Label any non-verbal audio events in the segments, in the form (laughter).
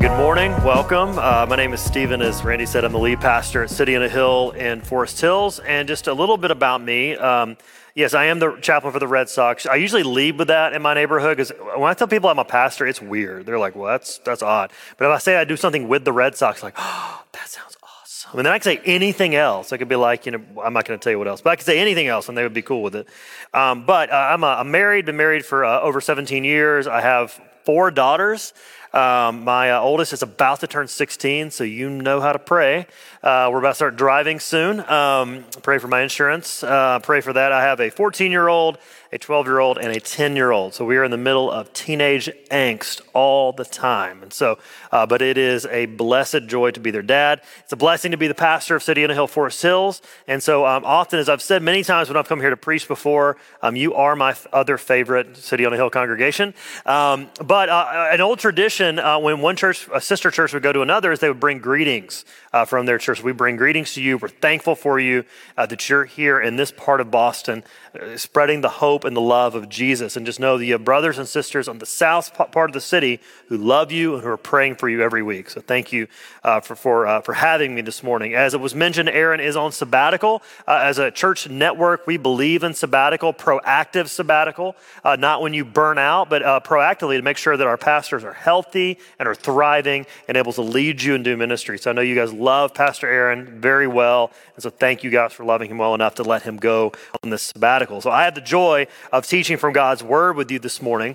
Good morning. Welcome. Uh, my name is Stephen. As Randy said, I'm the lead pastor at City on a Hill in Forest Hills. And just a little bit about me. Um, yes, I am the chaplain for the Red Sox. I usually lead with that in my neighborhood because when I tell people I'm a pastor, it's weird. They're like, well, that's, that's odd. But if I say I do something with the Red Sox, like, oh, that sounds awesome. And then I can say anything else. I could be like, you know, I'm not going to tell you what else, but I could say anything else and they would be cool with it. Um, but uh, I'm, a, I'm married, been married for uh, over 17 years. I have four daughters. Um, my uh, oldest is about to turn 16, so you know how to pray. Uh, we're about to start driving soon. Um, pray for my insurance. Uh, pray for that. I have a 14 year old, a 12 year old, and a 10 year old. So we are in the middle of teenage angst all the time. And so, uh, but it is a blessed joy to be their dad. It's a blessing to be the pastor of City on a Hill Forest Hills. And so, um, often, as I've said many times when I've come here to preach before, um, you are my f- other favorite City on a Hill congregation. Um, but uh, an old tradition uh, when one church, a sister church, would go to another, is they would bring greetings uh, from their church. We bring greetings to you. We're thankful for you uh, that you're here in this part of Boston, uh, spreading the hope and the love of Jesus. And just know that you have brothers and sisters on the south part of the city who love you and who are praying for you every week. So thank you uh, for for uh, for having me this morning. As it was mentioned, Aaron is on sabbatical. Uh, as a church network, we believe in sabbatical, proactive sabbatical, not when you burn out, but proactively to make sure that our pastors are healthy and are thriving and able to lead you and do ministry. So I know you guys love Pastor Aaron very well. And so thank you guys for loving him well enough to let him go on this sabbatical. So I have the joy of teaching from God's word with you this morning.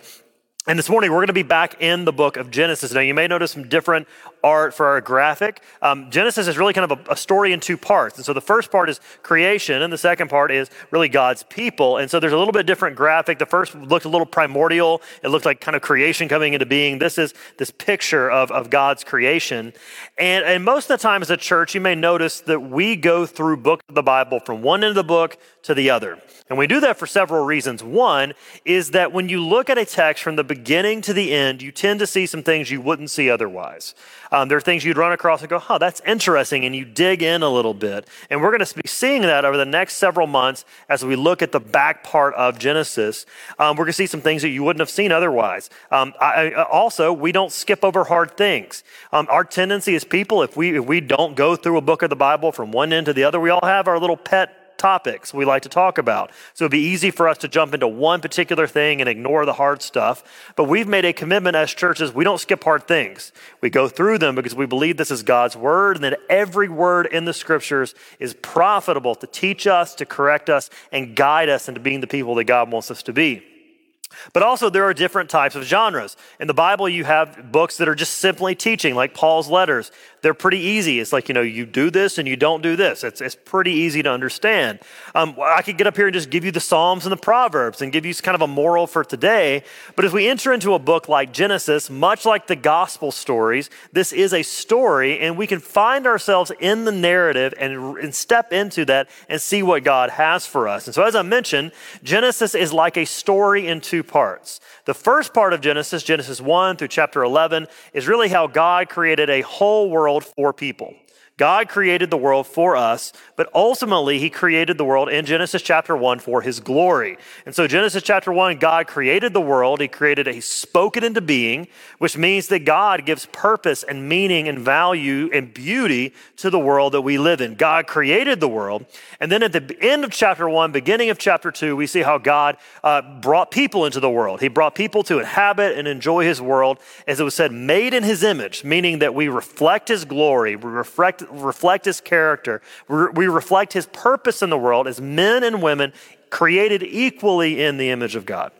And this morning, we're going to be back in the book of Genesis. Now, you may notice some different art for our graphic. Um, Genesis is really kind of a, a, story in two parts. And so the first part is creation, and the second part is really God's people. And so there's a little bit different graphic. The first looked a little primordial, it looked like kind of creation coming into being. This is this picture of, of God's creation. And, and most of the time, as a church, you may notice that we go through book of the Bible from one end of the book to the other. And we do that for several reasons. One is that when you look at a text from the beginning to the end, you tend to see some things you wouldn't see otherwise. Um, there are things you'd run across and go, huh, that's interesting, and you dig in a little bit. And we're going to be seeing that over the next several months as we look at the back part of Genesis. Um, we're going to see some things that you wouldn't have seen otherwise. Um, I, I, also, we don't skip over hard things. Um, our tendency as people, if we, if we don't go through a book of the Bible from one end to the other, we all have our little pet topics we like to talk about. So it'd be easy for us to jump into one particular thing and ignore the hard stuff. But we've made a commitment as churches, we don't skip hard things. We go through them because we believe this is God's word and that every word in the scriptures is profitable to teach us, to correct us, and guide us into being the people that God wants us to be. But also, there are different types of genres. In the Bible, you have books that are just simply teaching, like Paul's letters. They're pretty easy. It's like, you know, you do this and you don't do this. It's, it's pretty easy to understand. Um, I could get up here and just give you the Psalms and the Proverbs and give you kind of a moral for today. But as we enter into a book like Genesis, much like the gospel stories, this is a story, and we can find ourselves in the narrative and, and step into that and see what God has for us. And so, as I mentioned, Genesis is like a story in two parts. The first part of Genesis, Genesis 1 through chapter 11, is really how God created a whole world for people. God created the world for us, but ultimately he created the world in Genesis chapter 1 for his glory. And so Genesis chapter 1, God created the world. He created it, he spoke it into being, which means that God gives purpose and meaning and value and beauty to the world that we live in. God created the world. And then at the end of chapter 1, beginning of chapter 2, we see how God uh, brought people into the world. He brought people to inhabit and enjoy his world, as it was said, made in his image, meaning that we reflect his glory, we reflect reflect his character. We reflect his purpose in the world as men and women created equally in the image of God.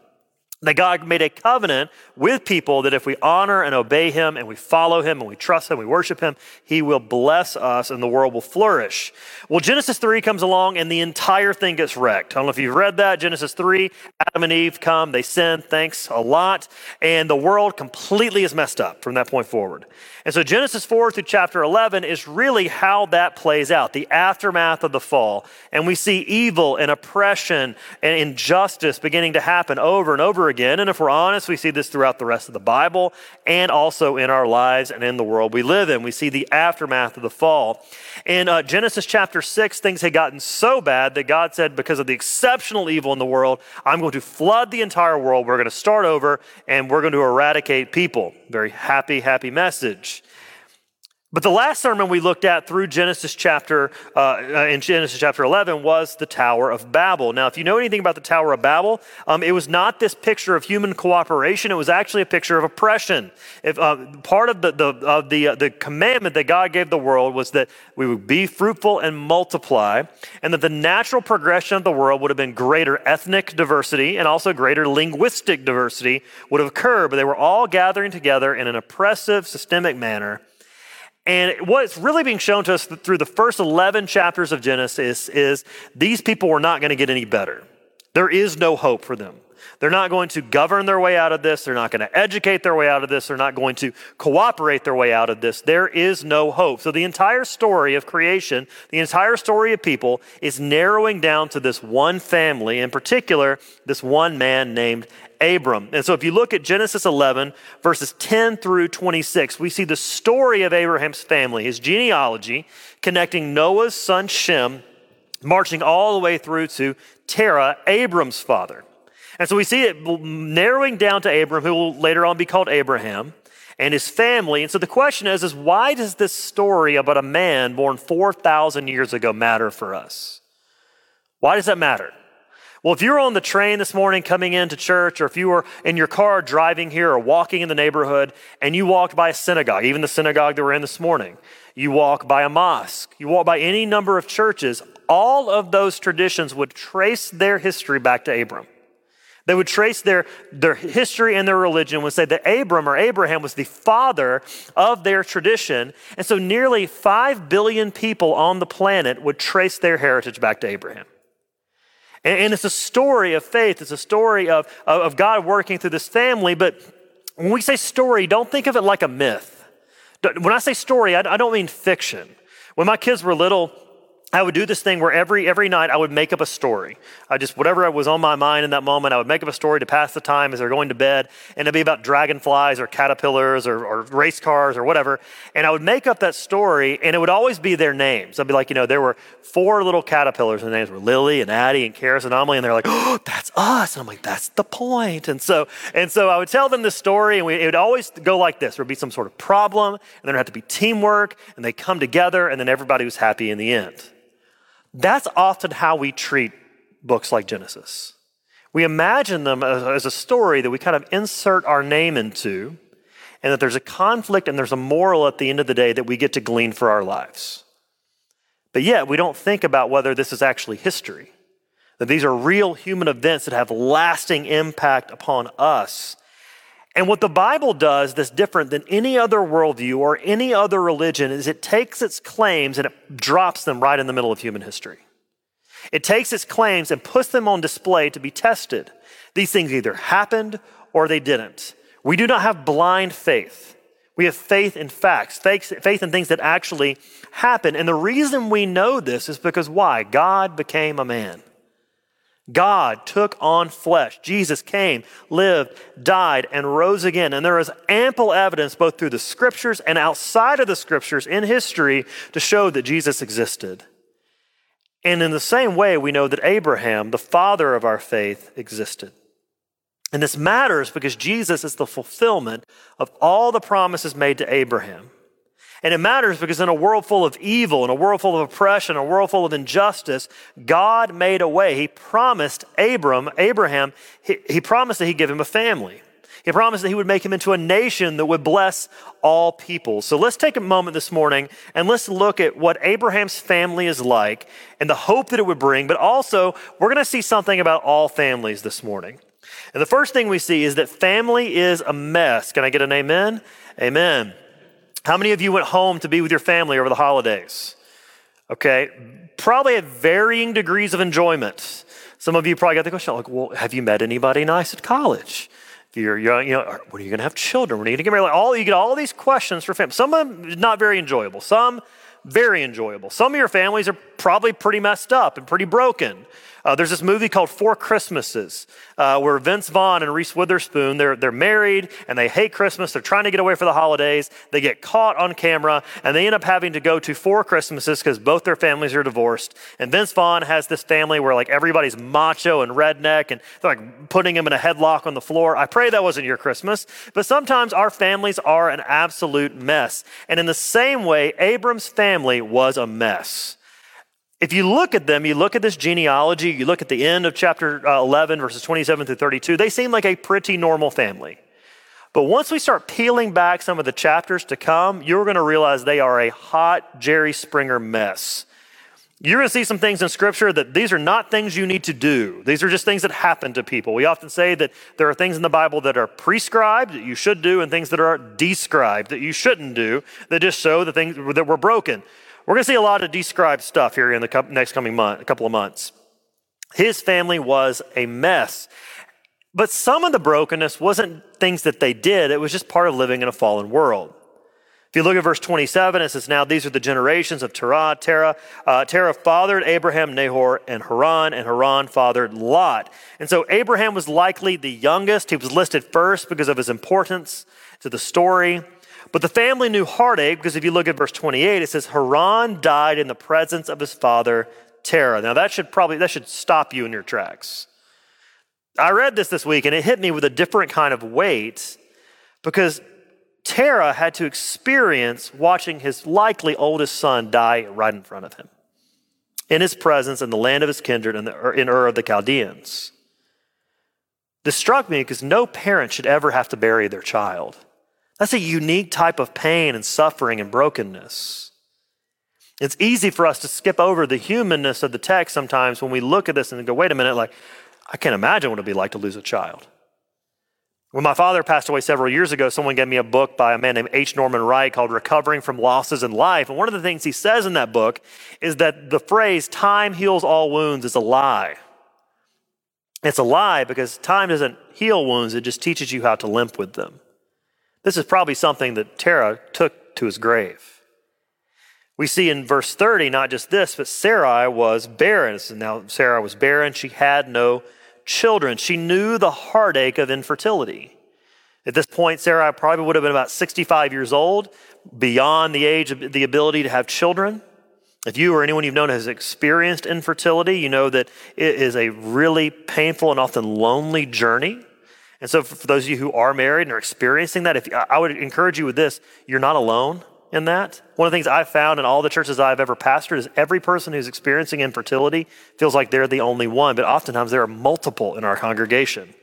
That God made a covenant with people that if we honor and obey Him and we follow Him and we trust Him, we worship Him, He will bless us and the world will flourish. Well, Genesis 3 comes along and the entire thing gets wrecked. I don't know if you've read that. Genesis 3, Adam and Eve come, they sin, thanks a lot, and the world completely is messed up from that point forward. And so Genesis 4 through chapter 11 is really how that plays out, the aftermath of the fall. And we see evil and oppression and injustice beginning to happen over and over again. And if we're honest, we see this throughout the rest of the Bible and also in our lives and in the world we live in. We see the aftermath of the fall. In uh, Genesis chapter 6, things had gotten so bad that God said, because of the exceptional evil in the world, I'm going to flood the entire world. We're going to start over and we're going to eradicate people. Very happy, happy message. But the last sermon we looked at through Genesis chapter, uh, uh, in Genesis chapter 11 was the Tower of Babel. Now, if you know anything about the Tower of Babel, um, it was not this picture of human cooperation. It was actually a picture of oppression. If, uh, part of the, the, of the, uh, the commandment that God gave the world was that we would be fruitful and multiply, and that the natural progression of the world would have been greater ethnic diversity and also greater linguistic diversity would have occurred, but they were all gathering together in an oppressive, systemic manner and what's really being shown to us through the first 11 chapters of Genesis is these people were not going to get any better. There is no hope for them. They're not going to govern their way out of this. They're not going to educate their way out of this. They're not going to cooperate their way out of this. There is no hope. So, the entire story of creation, the entire story of people, is narrowing down to this one family, in particular, this one man named Abram. And so if you look at Genesis 11, verses 10 through 26, we see the story of Abraham's family, his genealogy, connecting Noah's son Shem, marching all the way through to Terah, Abram's father. And so we see it narrowing down to Abram, who will later on be called Abraham, and his family. And so the question is, is why does this story about a man born 4,000 years ago matter for us? Why does that matter? Well, if you were on the train this morning coming into church, or if you were in your car driving here or walking in the neighborhood and you walked by a synagogue, even the synagogue that we're in this morning, you walk by a mosque, you walk by any number of churches, all of those traditions would trace their history back to Abram. They would trace their, their history and their religion, would say that Abram or Abraham was the father of their tradition. And so nearly 5 billion people on the planet would trace their heritage back to Abraham. And, and it's a story of faith, it's a story of, of God working through this family. But when we say story, don't think of it like a myth. When I say story, I, I don't mean fiction. When my kids were little, I would do this thing where every every night I would make up a story. I just whatever was on my mind in that moment, I would make up a story to pass the time as they're going to bed, and it'd be about dragonflies or caterpillars or, or race cars or whatever. And I would make up that story, and it would always be their names. I'd be like, you know, there were four little caterpillars, and the names were Lily and Addie and Karis and Amelie, and they're like, oh, that's us. And I'm like, that's the point. And so and so I would tell them this story, and we, it would always go like this: there would be some sort of problem, and there would have to be teamwork, and they come together, and then everybody was happy in the end. That's often how we treat books like Genesis. We imagine them as a story that we kind of insert our name into, and that there's a conflict and there's a moral at the end of the day that we get to glean for our lives. But yet, we don't think about whether this is actually history, that these are real human events that have lasting impact upon us and what the Bible does that's different than any other worldview or any other religion is it takes its claims and it drops them right in the middle of human history. It takes its claims and puts them on display to be tested. These things either happened or they didn't. We do not have blind faith. We have faith in facts, faith, in things that actually happen. And the reason we know this is because why? God became a man. God took on flesh. Jesus came, lived, died, and rose again. And there is ample evidence, both through the scriptures and outside of the scriptures in history, to show that Jesus existed. And in the same way, we know that Abraham, the father of our faith, existed. And this matters because Jesus is the fulfillment of all the promises made to Abraham. And it matters because in a world full of evil, in a world full of oppression, a world full of injustice, God made a way. He promised Abram, Abraham, he, he promised that he'd give him a family. He promised that he would make him into a nation that would bless all people. So let's take a moment this morning and let's look at what Abraham's family is like and the hope that it would bring, but also we're going to see something about all families this morning. And the first thing we see is that family is a mess. Can I get an amen? Amen. How many of you went home to be with your family over the holidays? Okay, probably at varying degrees of enjoyment. Some of you probably got the question like, well, have you met anybody nice at college? If you're young, you know, when are you going to have children? When are you going to get married? Like all you get all these questions for family. Some of them not very enjoyable. Some very enjoyable. Some of your families are probably pretty messed up and pretty broken. Uh, there's this movie called Four Christmases uh, where Vince Vaughn and Reese Witherspoon, they're, they're married and they hate Christmas. They're trying to get away for the holidays. They get caught on camera and they end up having to go to four Christmases because both their families are divorced. And Vince Vaughn has this family where like everybody's macho and redneck and they're like putting him in a headlock on the floor. I pray that wasn't your Christmas, but sometimes our families are an absolute mess. And in the same way, Abram's family was a mess. If you look at them, you look at this genealogy, you look at the end of chapter uh, 11, verses 27 through 32, they seem like a pretty normal family. But once we start peeling back some of the chapters to come, you're going to realize they are a hot Jerry Springer mess. You're going to see some things in Scripture that these are not things you need to do. These are just things that happen to people. We often say that there are things in the Bible that are prescribed that you should do and things that are described that you shouldn't do that just show the things that were broken. We're going to see a lot of described stuff here in the next coming month, a couple of months. His family was a mess. But some of the brokenness wasn't things that they did, it was just part of living in a fallen world. If you look at verse 27, it says, Now these are the generations of Terah. Terah, uh, Terah fathered Abraham, Nahor, and Haran, and Haran fathered Lot. And so Abraham was likely the youngest. He was listed first because of his importance to the story. But the family knew heartache because if you look at verse 28, it says, Haran died in the presence of his father, Terah. Now that should probably, that should stop you in your tracks. I read this this week and it hit me with a different kind of weight because Terah had to experience watching his likely oldest son die right in front of him in his presence in the land of his kindred in, the, er, in Ur of the Chaldeans. This struck me because no parent should ever have to bury their child. That's a unique type of pain and suffering and brokenness. It's easy for us to skip over the humanness of the text sometimes when we look at this and go, wait a minute, like, I can't imagine what it'd be like to lose a child. When my father passed away several years ago, someone gave me a book by a man named H. Norman Wright called Recovering from Losses in Life. And one of the things he says in that book is that the phrase, time heals all wounds, is a lie. It's a lie because time doesn't heal wounds, it just teaches you how to limp with them. This is probably something that Terah took to his grave. We see in verse 30 not just this, but Sarai was barren. Now, Sarah was barren. She had no children. She knew the heartache of infertility. At this point, Sarah probably would have been about 65 years old, beyond the age of the ability to have children. If you or anyone you've known has experienced infertility, you know that it is a really painful and often lonely journey. And so, for those of you who are married and are experiencing that, if I would encourage you with this, you're not alone in that. One of the things I've found in all the churches I've ever pastored is every person who's experiencing infertility feels like they're the only one, but oftentimes there are multiple in our congregation.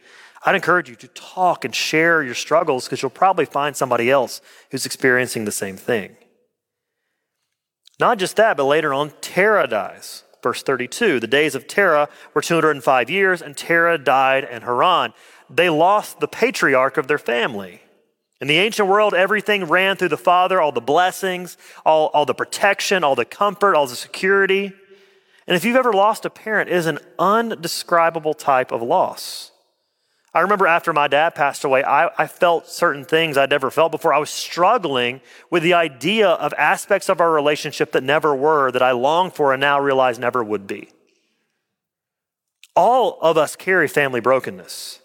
I'd encourage you to talk and share your struggles because you'll probably find somebody else who's experiencing the same thing. Not just that, but later on, Terah dies. Verse 32 The days of Terah were 205 years, and Terah died in Haran they lost the patriarch of their family. In the ancient world, everything ran through the father, all the blessings, all, all the protection, all the comfort, all the security. And if you've ever lost a parent, it is an undescribable type of loss. I remember after my dad passed away, I, I, felt certain things I'd never felt before. I was struggling with the idea of aspects of our relationship that never were, that I longed for and now realize never would be. All of us carry family brokenness.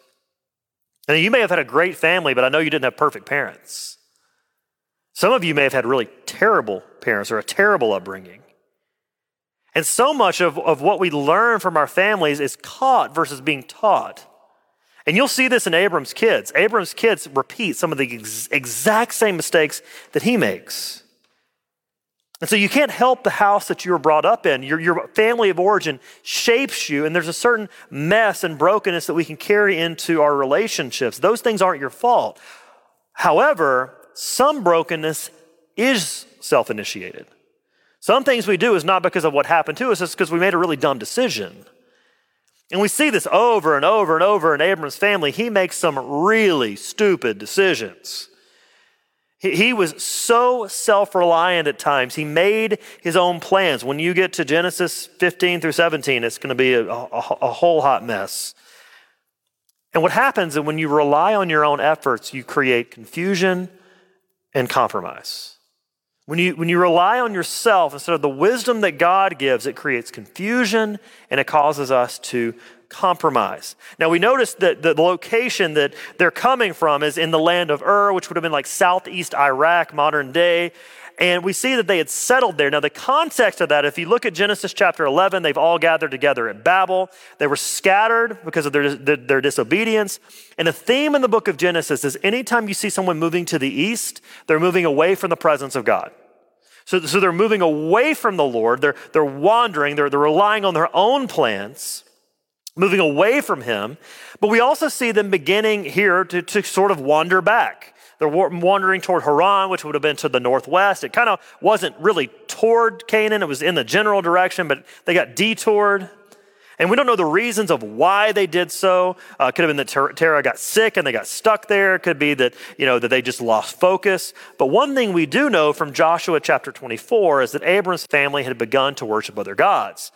And you may have had a great family, but I know you didn't have perfect parents. Some of you may have had really terrible parents or a terrible upbringing. And so much of, of what we learn from our families is caught versus being taught. And you'll see this in Abram's kids. Abram's kids repeat some of the ex- exact same mistakes that he makes. And so you can't help the house that you were brought up in. Your, your family of origin shapes you, and there's a certain mess and brokenness that we can carry into our relationships. Those things aren't your fault. However, some brokenness is self initiated. Some things we do is not because of what happened to us, it's because we made a really dumb decision. And we see this over and over and over in Abram's family. He makes some really stupid decisions. He was so self reliant at times. He made his own plans. When you get to Genesis 15 through 17, it's going to be a, a, a, whole hot mess. And what happens is when you rely on your own efforts, you create confusion and compromise. When you, when you rely on yourself instead of the wisdom that God gives, it creates confusion and it causes us to compromise. Now we notice that the location that they're coming from is in the land of Ur, which would have been like southeast Iraq, modern day. And we see that they had settled there. Now, the context of that, if you look at Genesis chapter 11, they've all gathered together at Babel. They were scattered because of their, their, their, disobedience. And the theme in the book of Genesis is anytime you see someone moving to the east, they're moving away from the presence of God. So, so they're moving away from the Lord. They're, they're wandering. They're, they're relying on their own plans moving away from him. But we also see them beginning here to, to sort of wander back. They're wandering toward Haran, which would have been to the northwest. It kind of wasn't really toward Canaan, it was in the general direction, but they got detoured. And we don't know the reasons of why they did so. Uh, could have been that Ter- Terah got sick and they got stuck there. It could be that, you know, that they just lost focus. But one thing we do know from Joshua chapter 24 is that Abram's family had begun to worship other gods.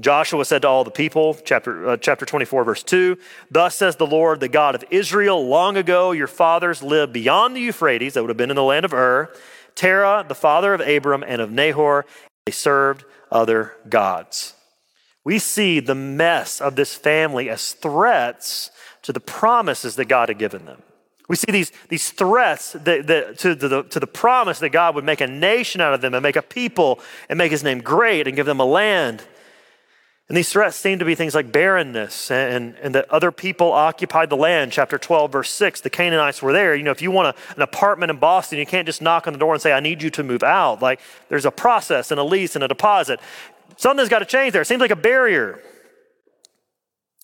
Joshua said to all the people, chapter, uh, chapter 24, verse 2, Thus says the Lord, the God of Israel, long ago your fathers lived beyond the Euphrates, that would have been in the land of Ur, Terah, the father of Abram and of Nahor, they served other gods. We see the mess of this family as threats to the promises that God had given them. We see these, these threats that, that, to, to, the, to the promise that God would make a nation out of them and make a people and make his name great and give them a land. And these threats seem to be things like barrenness and, and that other people occupied the land. Chapter 12, verse 6, the Canaanites were there. You know, if you want a, an apartment in Boston, you can't just knock on the door and say, I need you to move out. Like there's a process and a lease and a deposit. Something's got to change there. It seems like a barrier.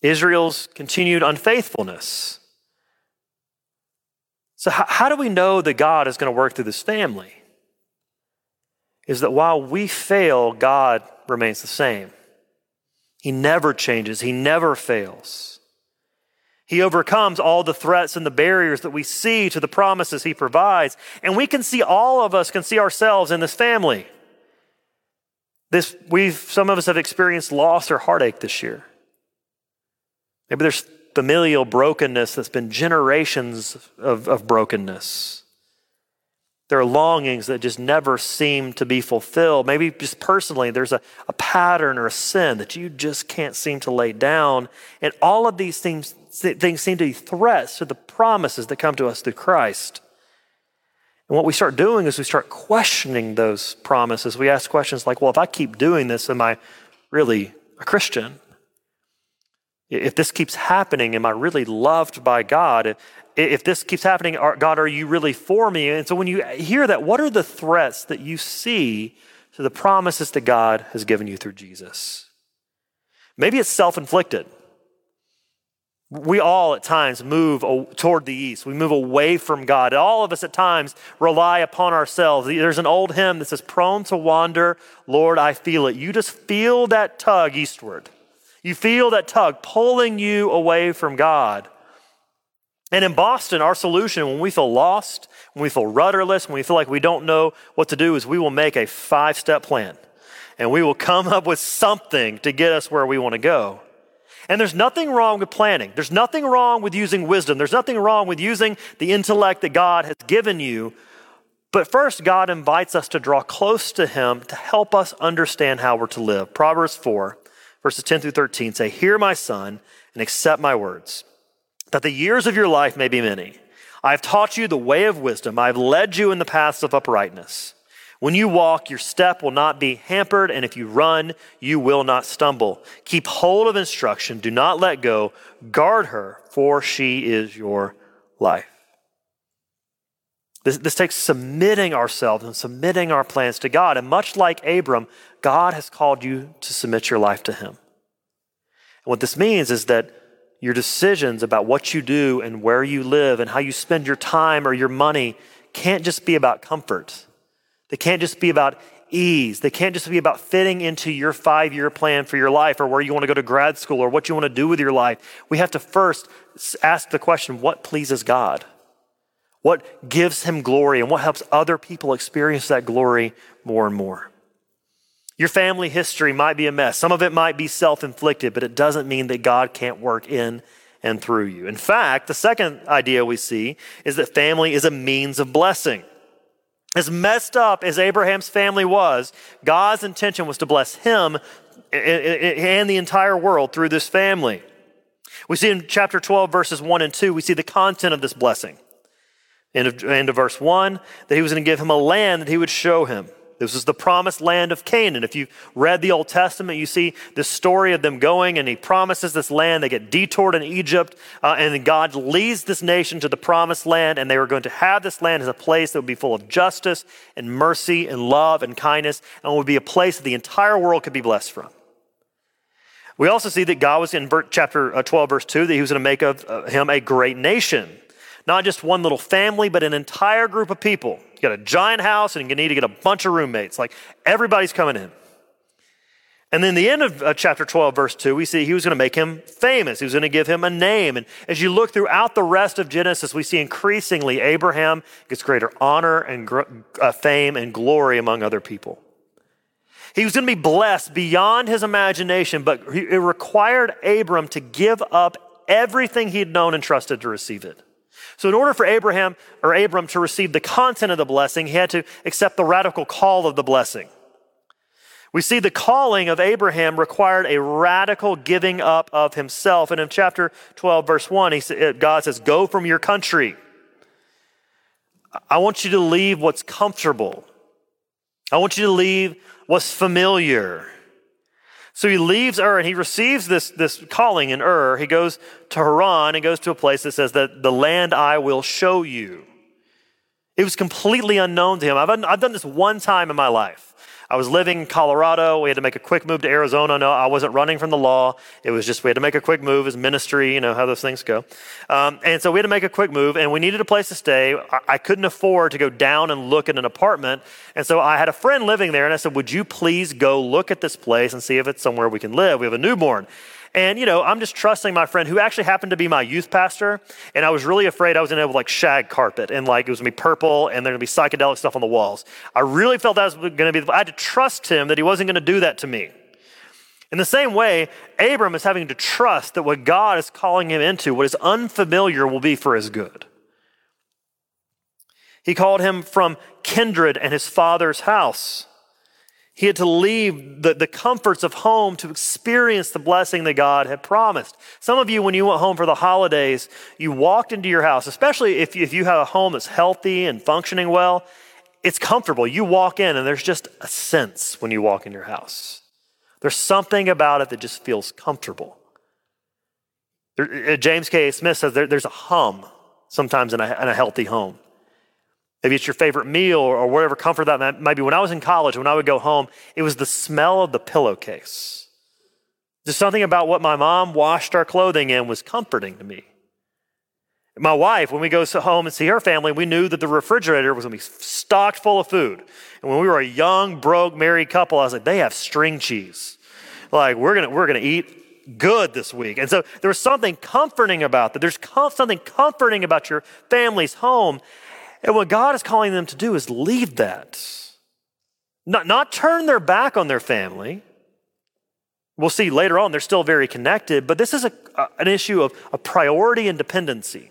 Israel's continued unfaithfulness. So, how, how do we know that God is going to work through this family? Is that while we fail, God remains the same. He never changes, He never fails. He overcomes all the threats and the barriers that we see to the promises He provides. And we can see, all of us can see ourselves in this family. This, we've, some of us have experienced loss or heartache this year. Maybe there's familial brokenness that's been generations of, of brokenness. There are longings that just never seem to be fulfilled. Maybe just personally, there's a, a pattern or a sin that you just can't seem to lay down. And all of these things, things seem to be threats to the promises that come to us through Christ. And what we start doing is we start questioning those promises. We ask questions like, well, if I keep doing this, am I really a Christian? If this keeps happening, am I really loved by God? If this keeps happening, God, are you really for me? And so when you hear that, what are the threats that you see to the promises that God has given you through Jesus? Maybe it's self inflicted. We all at times move toward the east. We move away from God. All of us at times rely upon ourselves. There's an old hymn that says, Prone to wander, Lord, I feel it. You just feel that tug eastward. You feel that tug pulling you away from God. And in Boston, our solution when we feel lost, when we feel rudderless, when we feel like we don't know what to do, is we will make a five step plan. And we will come up with something to get us where we want to go. And there's nothing wrong with planning. There's nothing wrong with using wisdom. There's nothing wrong with using the intellect that God has given you. But first, God invites us to draw close to Him to help us understand how we're to live. Proverbs 4, verses 10 through 13 say, Hear my son and accept my words that the years of your life may be many. I have taught you the way of wisdom. I have led you in the paths of uprightness. When you walk, your step will not be hampered, and if you run, you will not stumble. Keep hold of instruction. Do not let go. Guard her, for she is your life. This, this takes submitting ourselves and submitting our plans to God. And much like Abram, God has called you to submit your life to Him. And what this means is that your decisions about what you do and where you live and how you spend your time or your money can't just be about comfort. They can't just be about ease. They can't just be about fitting into your five year plan for your life or where you want to go to grad school or what you want to do with your life. We have to first ask the question what pleases God? What gives him glory and what helps other people experience that glory more and more? Your family history might be a mess. Some of it might be self inflicted, but it doesn't mean that God can't work in and through you. In fact, the second idea we see is that family is a means of blessing. As messed up as Abraham's family was, God's intention was to bless him and the entire world through this family. We see in chapter 12, verses 1 and 2, we see the content of this blessing. End of, end of verse 1, that he was going to give him a land that he would show him. This is the promised land of Canaan. If you've read the Old Testament, you see the story of them going, and he promises this land. They get detoured in Egypt, uh, and God leads this nation to the promised land, and they were going to have this land as a place that would be full of justice and mercy and love and kindness, and would be a place that the entire world could be blessed from. We also see that God was in chapter uh, 12, verse 2, that he was going to make of uh, him a great nation. Not just one little family, but an entire group of people. Got a giant house and you need to get a bunch of roommates. Like everybody's coming in. And then the end of uh, chapter 12, verse 2, we see he was going to make him famous. He was going to give him a name. And as you look throughout the rest of Genesis, we see increasingly Abraham gets greater honor and uh, fame and glory among other people. He was going to be blessed beyond his imagination, but it required Abram to give up everything he'd known and trusted to receive it. So, in order for Abraham or Abram to receive the content of the blessing, he had to accept the radical call of the blessing. We see the calling of Abraham required a radical giving up of himself. And in chapter 12, verse 1, he, God says, Go from your country. I want you to leave what's comfortable. I want you to leave what's familiar. So he leaves Ur and he receives this, this calling in Ur. He goes to Haran and goes to a place that says that the land I will show you. It was completely unknown to him. I've, I've done this one time in my life. I was living in Colorado. We had to make a quick move to Arizona. No, I wasn't running from the law. It was just we had to make a quick move as ministry, you know, how those things go. Um, and so we had to make a quick move, and we needed a place to stay. I, I couldn't afford to go down and look at an apartment. And so I had a friend living there, and I said, Would you please go look at this place and see if it's somewhere we can live? We have a newborn. And, you know, I'm just trusting my friend who actually happened to be my youth pastor. And I was really afraid I was going to have like shag carpet and like it was going to be purple and there's going to be psychedelic stuff on the walls. I really felt that was going to be, I had to trust him that he wasn't going to do that to me. In the same way, Abram is having to trust that what God is calling him into, what is unfamiliar, will be for his good. He called him from kindred and his father's house. He had to leave the, the comforts of home to experience the blessing that God had promised. Some of you, when you went home for the holidays, you walked into your house, especially if, if you have a home that's healthy and functioning well, it's comfortable. You walk in and there's just a sense when you walk in your house. There's something about it that just feels comfortable. There, uh, James K. Smith says there, there's a hum sometimes in a, in a healthy home. Maybe it's your favorite meal or, whatever comfort that might be. When I was in college, when I would go home, it was the smell of the pillowcase. Just something about what my mom washed our clothing in was comforting to me. My wife, when we go home and see her family, we knew that the refrigerator was going to be stocked full of food. And when we were a young, broke, married couple, I was like, they have string cheese. Like, we're going to, we're going to eat good this week. And so there was something comforting about that. There's something comforting about your family's home. And what God is calling them to do is leave that. Not, not turn their back on their family. We'll see later on, they're still very connected, but this is a, an issue of a priority and dependency.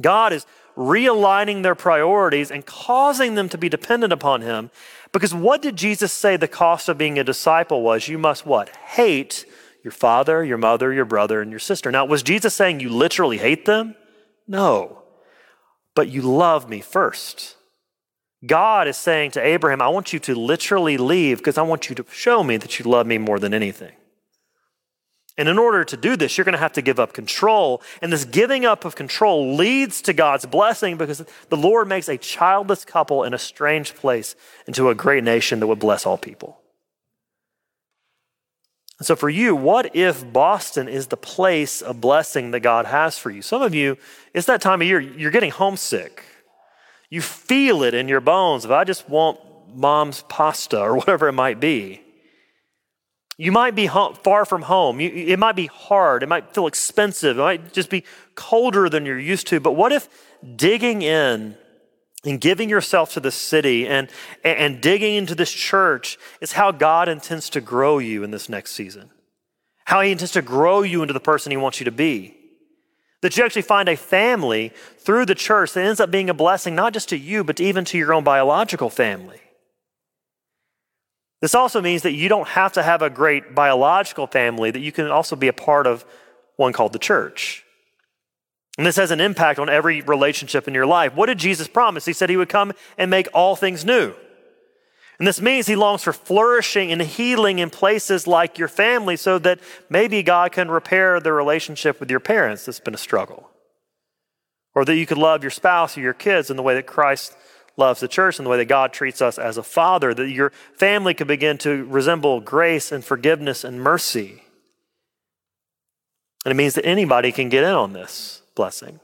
God is realigning their priorities and causing them to be dependent upon Him. Because what did Jesus say the cost of being a disciple was? You must what? Hate your father, your mother, your brother, and your sister. Now, was Jesus saying you literally hate them? No but you love me first. God is saying to Abraham, I want you to literally leave because I want you to show me that you love me more than anything. And in order to do this, you're going to have to give up control. And this giving up of control leads to God's blessing because the Lord makes a childless couple in a strange place into a great nation that would bless all people. So, for you, what if Boston is the place of blessing that God has for you? Some of you, it's that time of year, you're getting homesick. You feel it in your bones. If I just want mom's pasta or (laughs) whatever it might be. You might be far from home. It might be hard. It might feel expensive. It might just be colder than you're used to. But what if digging in and giving yourself to the city and, and digging into this church is how God intends to grow you in this next season? How He intends to grow you into the person He wants you to be. That you actually find a family through the church that ends up being a blessing, not just to you, but even to your own biological family. This also means that you don't have to have a great biological family, that you can also be a part of one called the church. And this has an impact on every relationship in your life. What did Jesus promise? He said he would come and make all things new. And this means he longs for flourishing and healing in places like your family so that maybe God can repair the relationship with your parents that's been a struggle. Or that you could love your spouse or your kids in the way that Christ loves the church and the way that God treats us as a father, that your family could begin to resemble grace and forgiveness and mercy. And it means that anybody can get in on this blessing.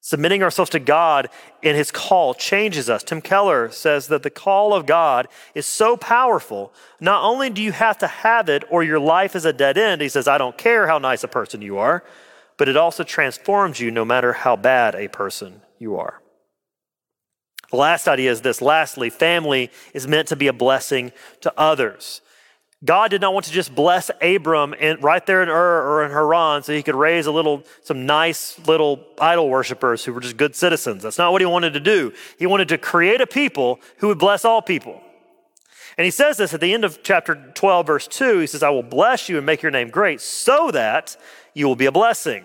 Submitting ourselves to God in His call changes us. Tim Keller says that the call of God is so powerful, not only do you have to have it or your life is a dead end, he says, I don't care how nice a person you are, but it also transforms you no matter how bad a person you are. The last idea is this lastly, family is meant to be a blessing to others. God did not want to just bless Abram in, right there in Ur or in Haran so he could raise a little, some nice little idol worshippers who were just good citizens. That's not what he wanted to do. He wanted to create a people who would bless all people. And he says this at the end of chapter 12, verse 2. He says, I will bless you and make your name great so that you will be a blessing.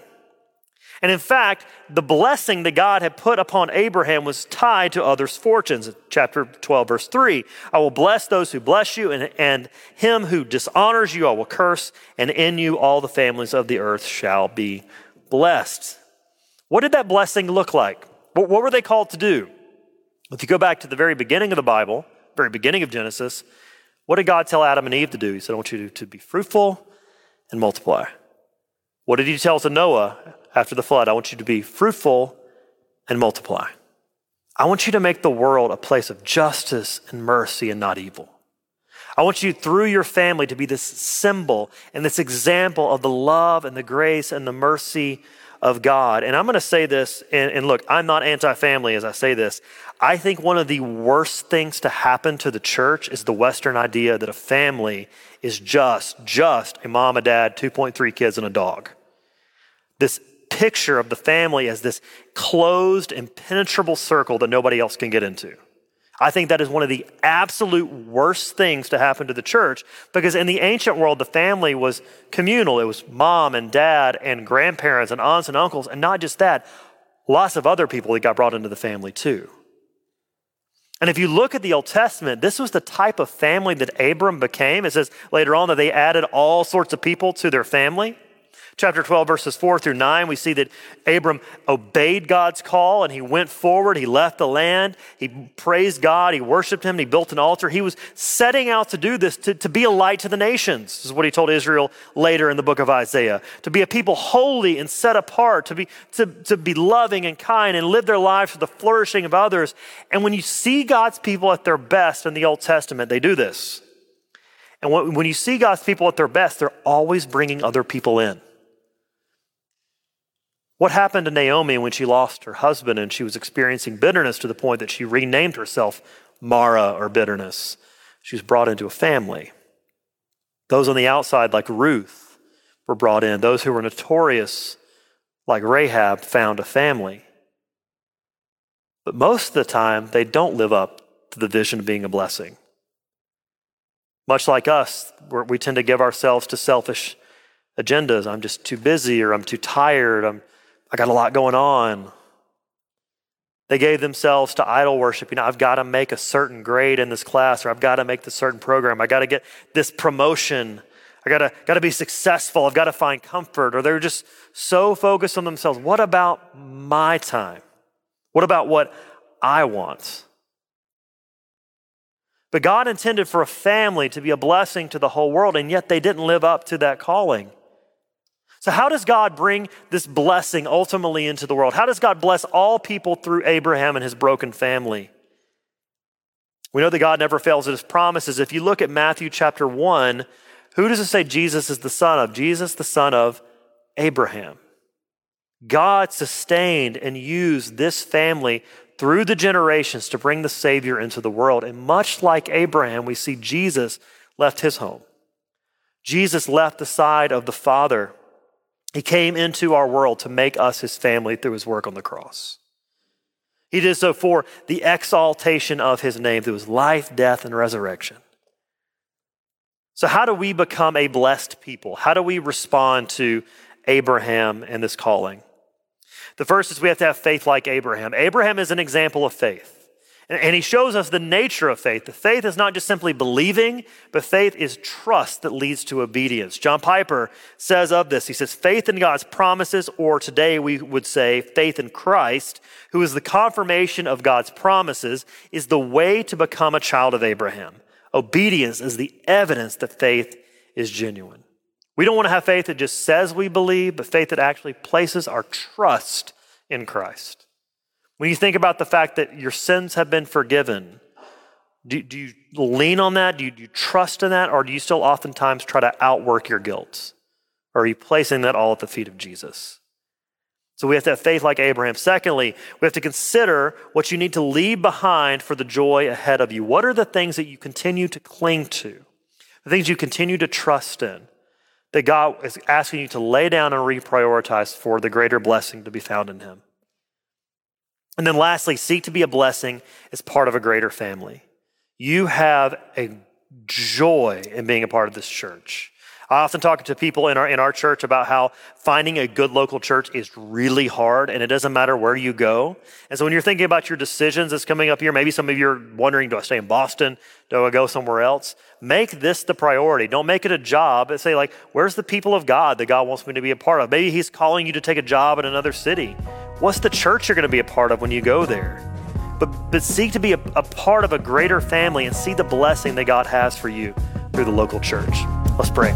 And in fact, the blessing that God had put upon Abraham was tied to others' fortunes. Chapter 12, verse 3 I will bless those who bless you, and, and him who dishonors you I will curse, and in you all the families of the earth shall be blessed. What did that blessing look like? What, what were they called to do? If you go back to the very beginning of the Bible, very beginning of Genesis, what did God tell Adam and Eve to do? He said, I want you to, to be fruitful and multiply. What did he tell to Noah after the flood. I want you to be fruitful and multiply. I want you to make the world a place of justice and mercy and not evil. I want you through your family to be this symbol and this example of the love and the grace and the mercy of God. And I'm going to say this, and, and look, I'm not anti family as I say this. I think one of the worst things to happen to the church is the Western idea that a family is just, just a mom, a dad, 2.3 kids, and a dog. This picture of the family as this closed, impenetrable circle that nobody else can get into. I think that is one of the absolute worst things to happen to the church because in the ancient world, the family was communal. It was mom and dad and grandparents and aunts and uncles, and not just that, lots of other people that got brought into the family too. And if you look at the Old Testament, this was the type of family that Abram became. It says later on that they added all sorts of people to their family chapter 12, verses 4 through 9, we see that Abram obeyed God's call and he went forward. He left the land. He praised God. He worshiped him. He built an altar. He was setting out to do this, to, to be a light to the nations. This is what he told Israel later in the book of Isaiah. To be a people holy and set apart, to be, to, to be loving and kind and live their lives for the flourishing of others. And when you see God's people at their best in the Old Testament, they do this. And when you see God's people at their best, they're always bringing other people in. What happened to Naomi when she lost her husband and she was experiencing bitterness to the point that she renamed herself Mara or bitterness? She was brought into a family. Those on the outside, like Ruth, were brought in. Those who were notorious, like Rahab, found a family. But most of the time, they don't live up to the vision of being a blessing. Much like us, we tend to give ourselves to selfish agendas. I'm just too busy, or I'm too tired, I'm I got a lot going on. They gave themselves to idol worship. You know, I've got to make a certain grade in this class, or I've got to make the certain program. I got to get this promotion. I got to got to be successful. I've got to find comfort. Or they're just so focused on themselves. What about my time? What about what I want? But God intended for a family to be a blessing to the whole world, and yet they didn't live up to that calling. So, how does God bring this blessing ultimately into the world? How does God bless all people through Abraham and his broken family? We know that God never fails at his promises. If you look at Matthew chapter 1, who does it say Jesus is the son of? Jesus, the son of Abraham. God sustained and used this family through the generations to bring the Savior into the world. And much like Abraham, we see Jesus left his home. Jesus left the side of the Father. He came into our world to make us his family through his work on the cross. He did so for the exaltation of his name through his life, death, and resurrection. So, how do we become a blessed people? How do we respond to Abraham and this calling? The first is we have to have faith like Abraham. Abraham is an example of faith. And he shows us the nature of faith. The faith is not just simply believing, but faith is trust that leads to obedience. John Piper says of this, he says, faith in God's promises, or today we would say faith in Christ, who is the confirmation of God's promises, is the way to become a child of Abraham. Obedience is the evidence that faith is genuine. We don't want to have faith that just says we believe, but faith that actually places our trust in Christ. When you think about the fact that your sins have been forgiven, do, do you lean on that? Do you, do you trust in that? Or do you still oftentimes try to outwork your guilt? Or are you placing that all at the feet of Jesus? So we have to have faith like Abraham. Secondly, we have to consider what you need to leave behind for the joy ahead of you. What are the things that you continue to cling to? The things you continue to trust in that God is asking you to lay down and reprioritize for the greater blessing to be found in Him. And then lastly, seek to be a blessing as part of a greater family. You have a joy in being a part of this church. I often talk to people in our, in our church about how finding a good local church is really hard and it doesn't matter where you go. And so when you're thinking about your decisions that's coming up here, maybe some of you are wondering, do I stay in Boston? Do I go somewhere else? Make this the priority. Don't make it a job. And say like, where's the people of God that God wants me to be a part of? Maybe he's calling you to take a job in another city. What's the church you're going to be a part of when you go there? But, but seek to be a, a part of a greater family and see the blessing that God has for you through the local church. Let's pray.